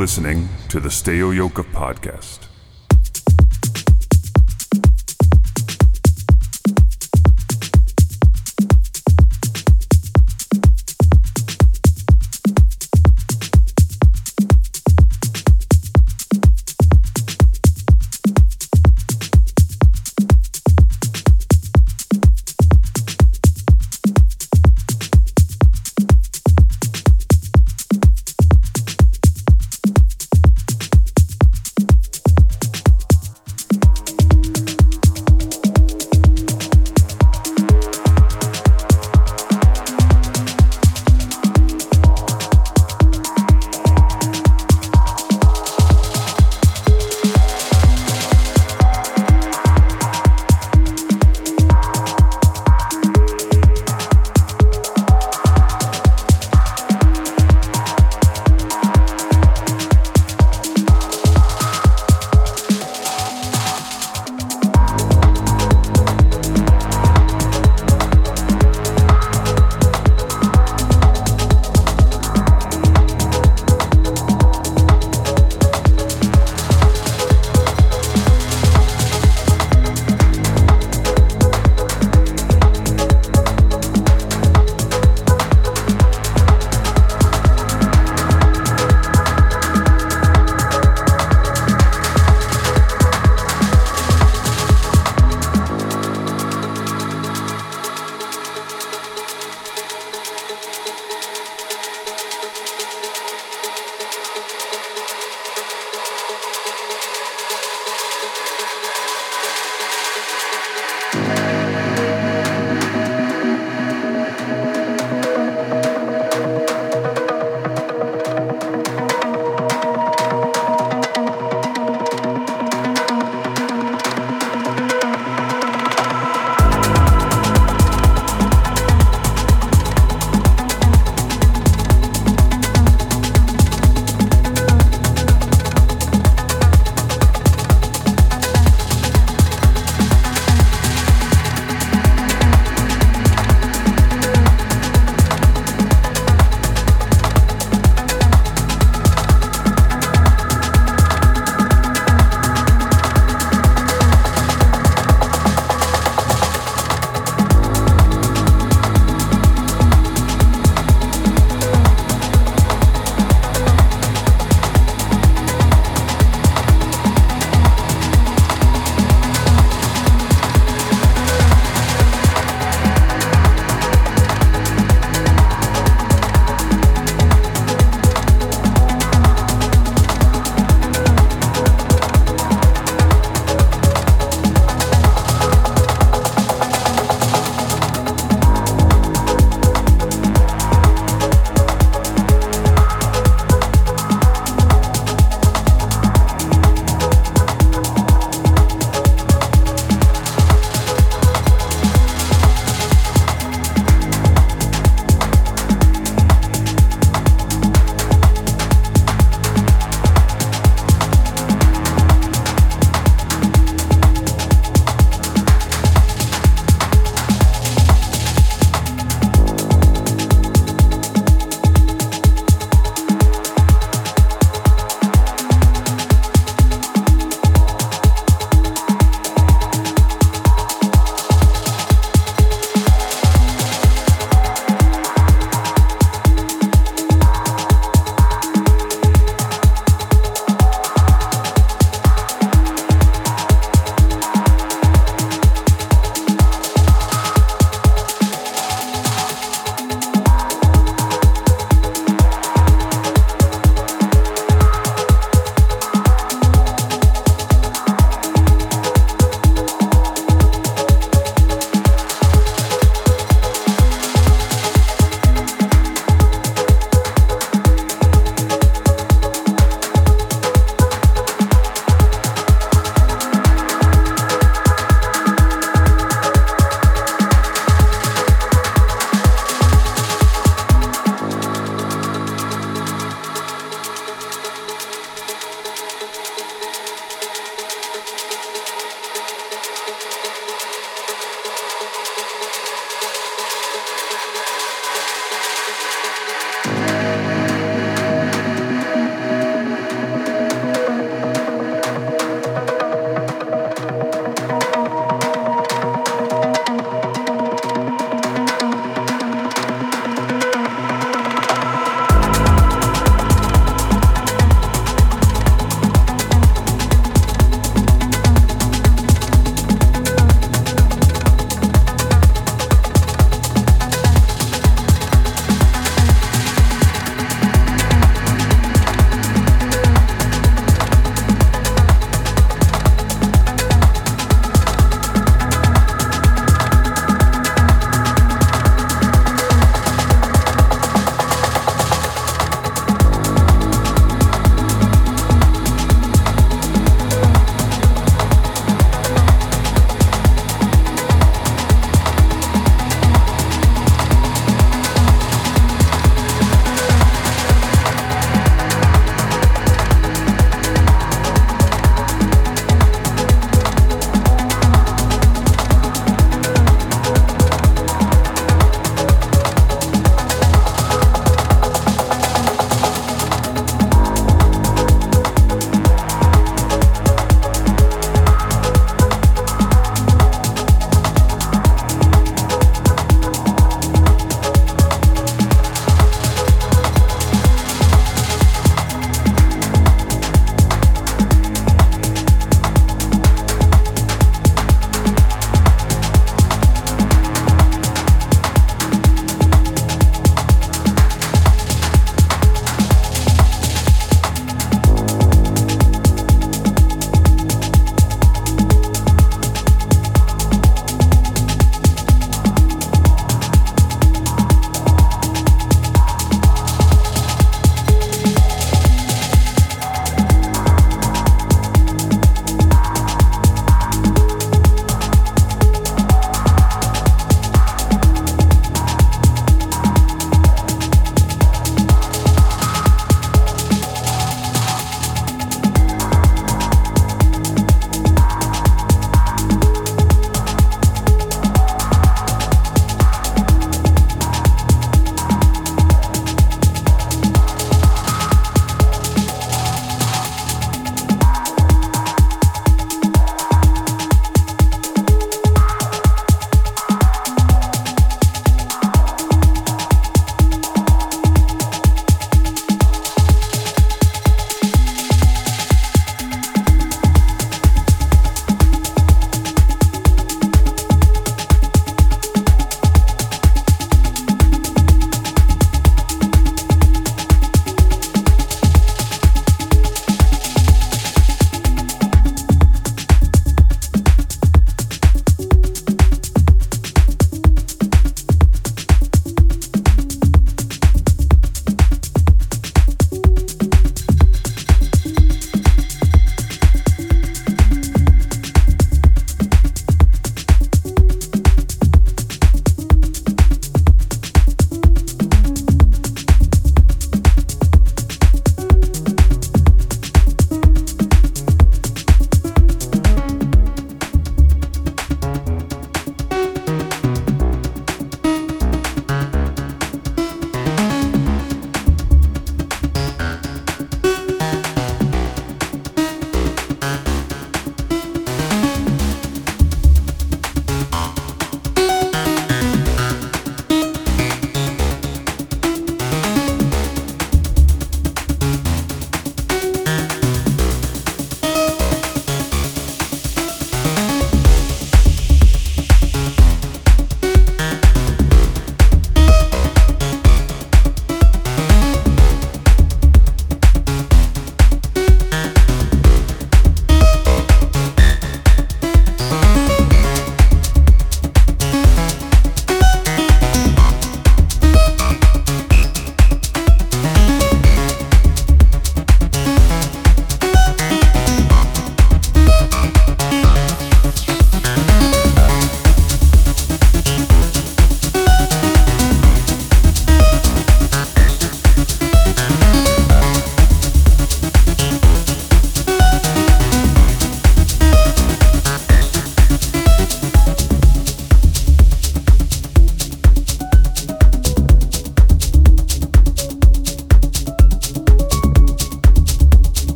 Listening to the Stay Yoka podcast.